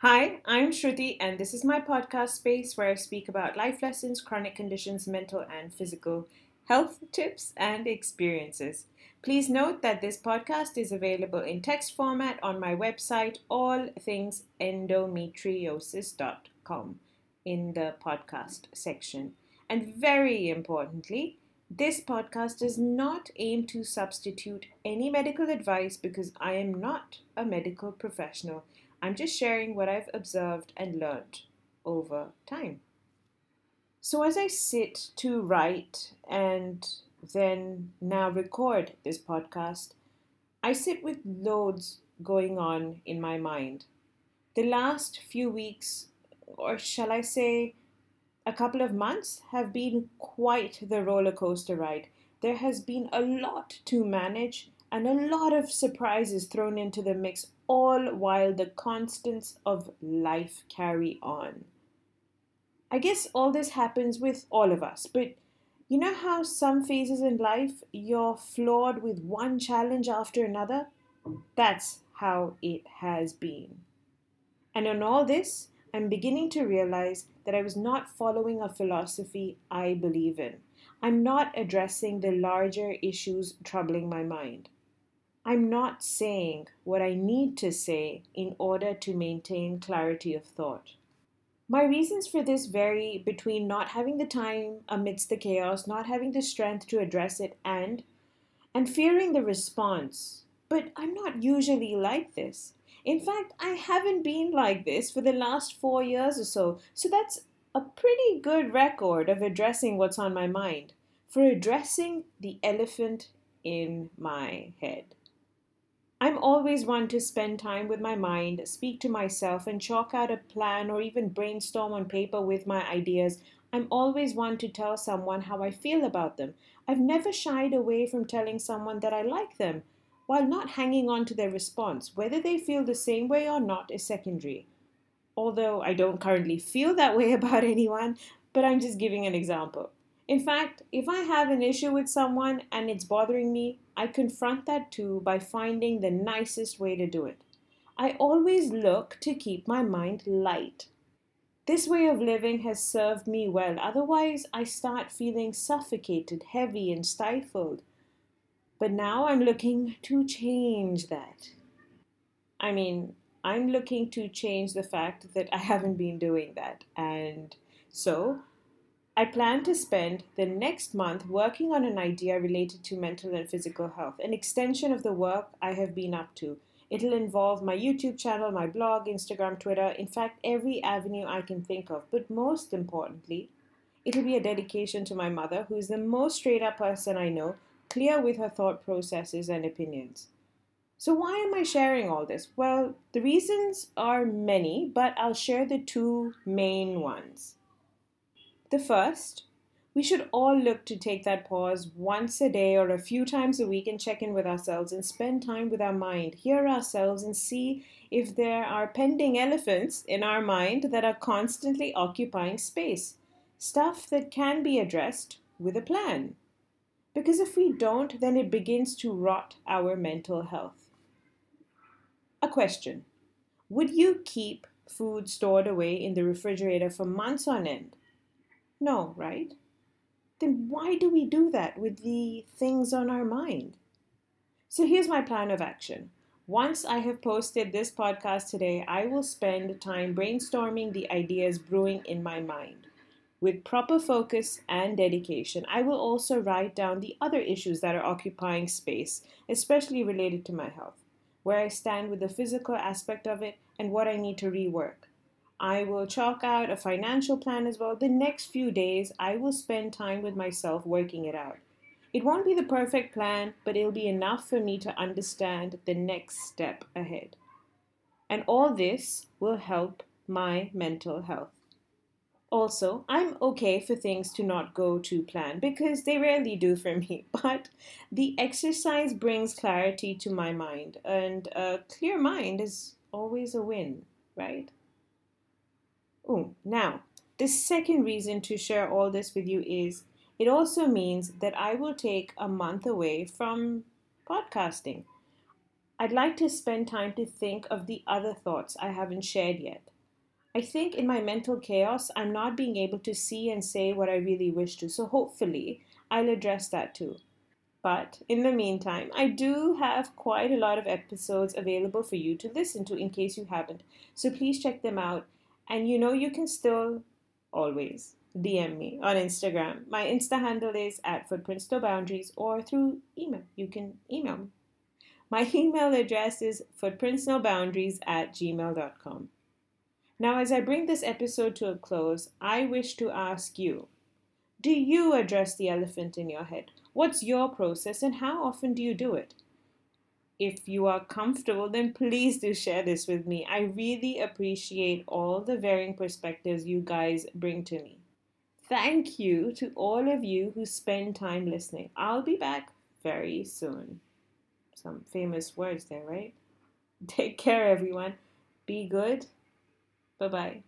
Hi, I'm Shruti, and this is my podcast space where I speak about life lessons, chronic conditions, mental and physical health tips, and experiences. Please note that this podcast is available in text format on my website, allthingsendometriosis.com, in the podcast section. And very importantly, this podcast does not aim to substitute any medical advice because I am not a medical professional. I'm just sharing what I've observed and learned over time. So, as I sit to write and then now record this podcast, I sit with loads going on in my mind. The last few weeks, or shall I say, a couple of months have been quite the roller coaster ride. There has been a lot to manage and a lot of surprises thrown into the mix, all while the constants of life carry on. I guess all this happens with all of us, but you know how some phases in life you're floored with one challenge after another? That's how it has been. And on all this, I'm beginning to realize that I was not following a philosophy I believe in. I'm not addressing the larger issues troubling my mind. I'm not saying what I need to say in order to maintain clarity of thought. My reasons for this vary between not having the time amidst the chaos, not having the strength to address it, and and fearing the response. But I'm not usually like this. In fact, I haven't been like this for the last four years or so, so that's a pretty good record of addressing what's on my mind, for addressing the elephant in my head. I'm always one to spend time with my mind, speak to myself, and chalk out a plan or even brainstorm on paper with my ideas. I'm always one to tell someone how I feel about them. I've never shied away from telling someone that I like them while not hanging on to their response. Whether they feel the same way or not is secondary. Although I don't currently feel that way about anyone, but I'm just giving an example. In fact, if I have an issue with someone and it's bothering me, I confront that too by finding the nicest way to do it. I always look to keep my mind light. This way of living has served me well, otherwise, I start feeling suffocated, heavy, and stifled. But now I'm looking to change that. I mean, I'm looking to change the fact that I haven't been doing that. And so I plan to spend the next month working on an idea related to mental and physical health, an extension of the work I have been up to. It'll involve my YouTube channel, my blog, Instagram, Twitter, in fact, every avenue I can think of. But most importantly, it'll be a dedication to my mother, who is the most straight up person I know clear with her thought processes and opinions. So, why am I sharing all this? Well, the reasons are many, but I'll share the two main ones. The first, we should all look to take that pause once a day or a few times a week and check in with ourselves and spend time with our mind, hear ourselves, and see if there are pending elephants in our mind that are constantly occupying space. Stuff that can be addressed with a plan. Because if we don't, then it begins to rot our mental health. A question Would you keep food stored away in the refrigerator for months on end? No, right? Then why do we do that with the things on our mind? So here's my plan of action. Once I have posted this podcast today, I will spend time brainstorming the ideas brewing in my mind. With proper focus and dedication, I will also write down the other issues that are occupying space, especially related to my health, where I stand with the physical aspect of it, and what I need to rework. I will chalk out a financial plan as well. The next few days, I will spend time with myself working it out. It won't be the perfect plan, but it'll be enough for me to understand the next step ahead. And all this will help my mental health. Also, I'm okay for things to not go to plan because they rarely do for me, but the exercise brings clarity to my mind, and a clear mind is always a win, right? Oh, now, the second reason to share all this with you is it also means that I will take a month away from podcasting. I'd like to spend time to think of the other thoughts I haven't shared yet. I think in my mental chaos, I'm not being able to see and say what I really wish to, so hopefully I'll address that too. But in the meantime, I do have quite a lot of episodes available for you to listen to in case you haven't. So please check them out. And you know, you can still always DM me on Instagram. My Insta handle is at footprints no boundaries or through email. You can email me. My email address is footprintsnoboundaries at gmail.com. Now, as I bring this episode to a close, I wish to ask you Do you address the elephant in your head? What's your process and how often do you do it? If you are comfortable, then please do share this with me. I really appreciate all the varying perspectives you guys bring to me. Thank you to all of you who spend time listening. I'll be back very soon. Some famous words there, right? Take care, everyone. Be good. Bye bye.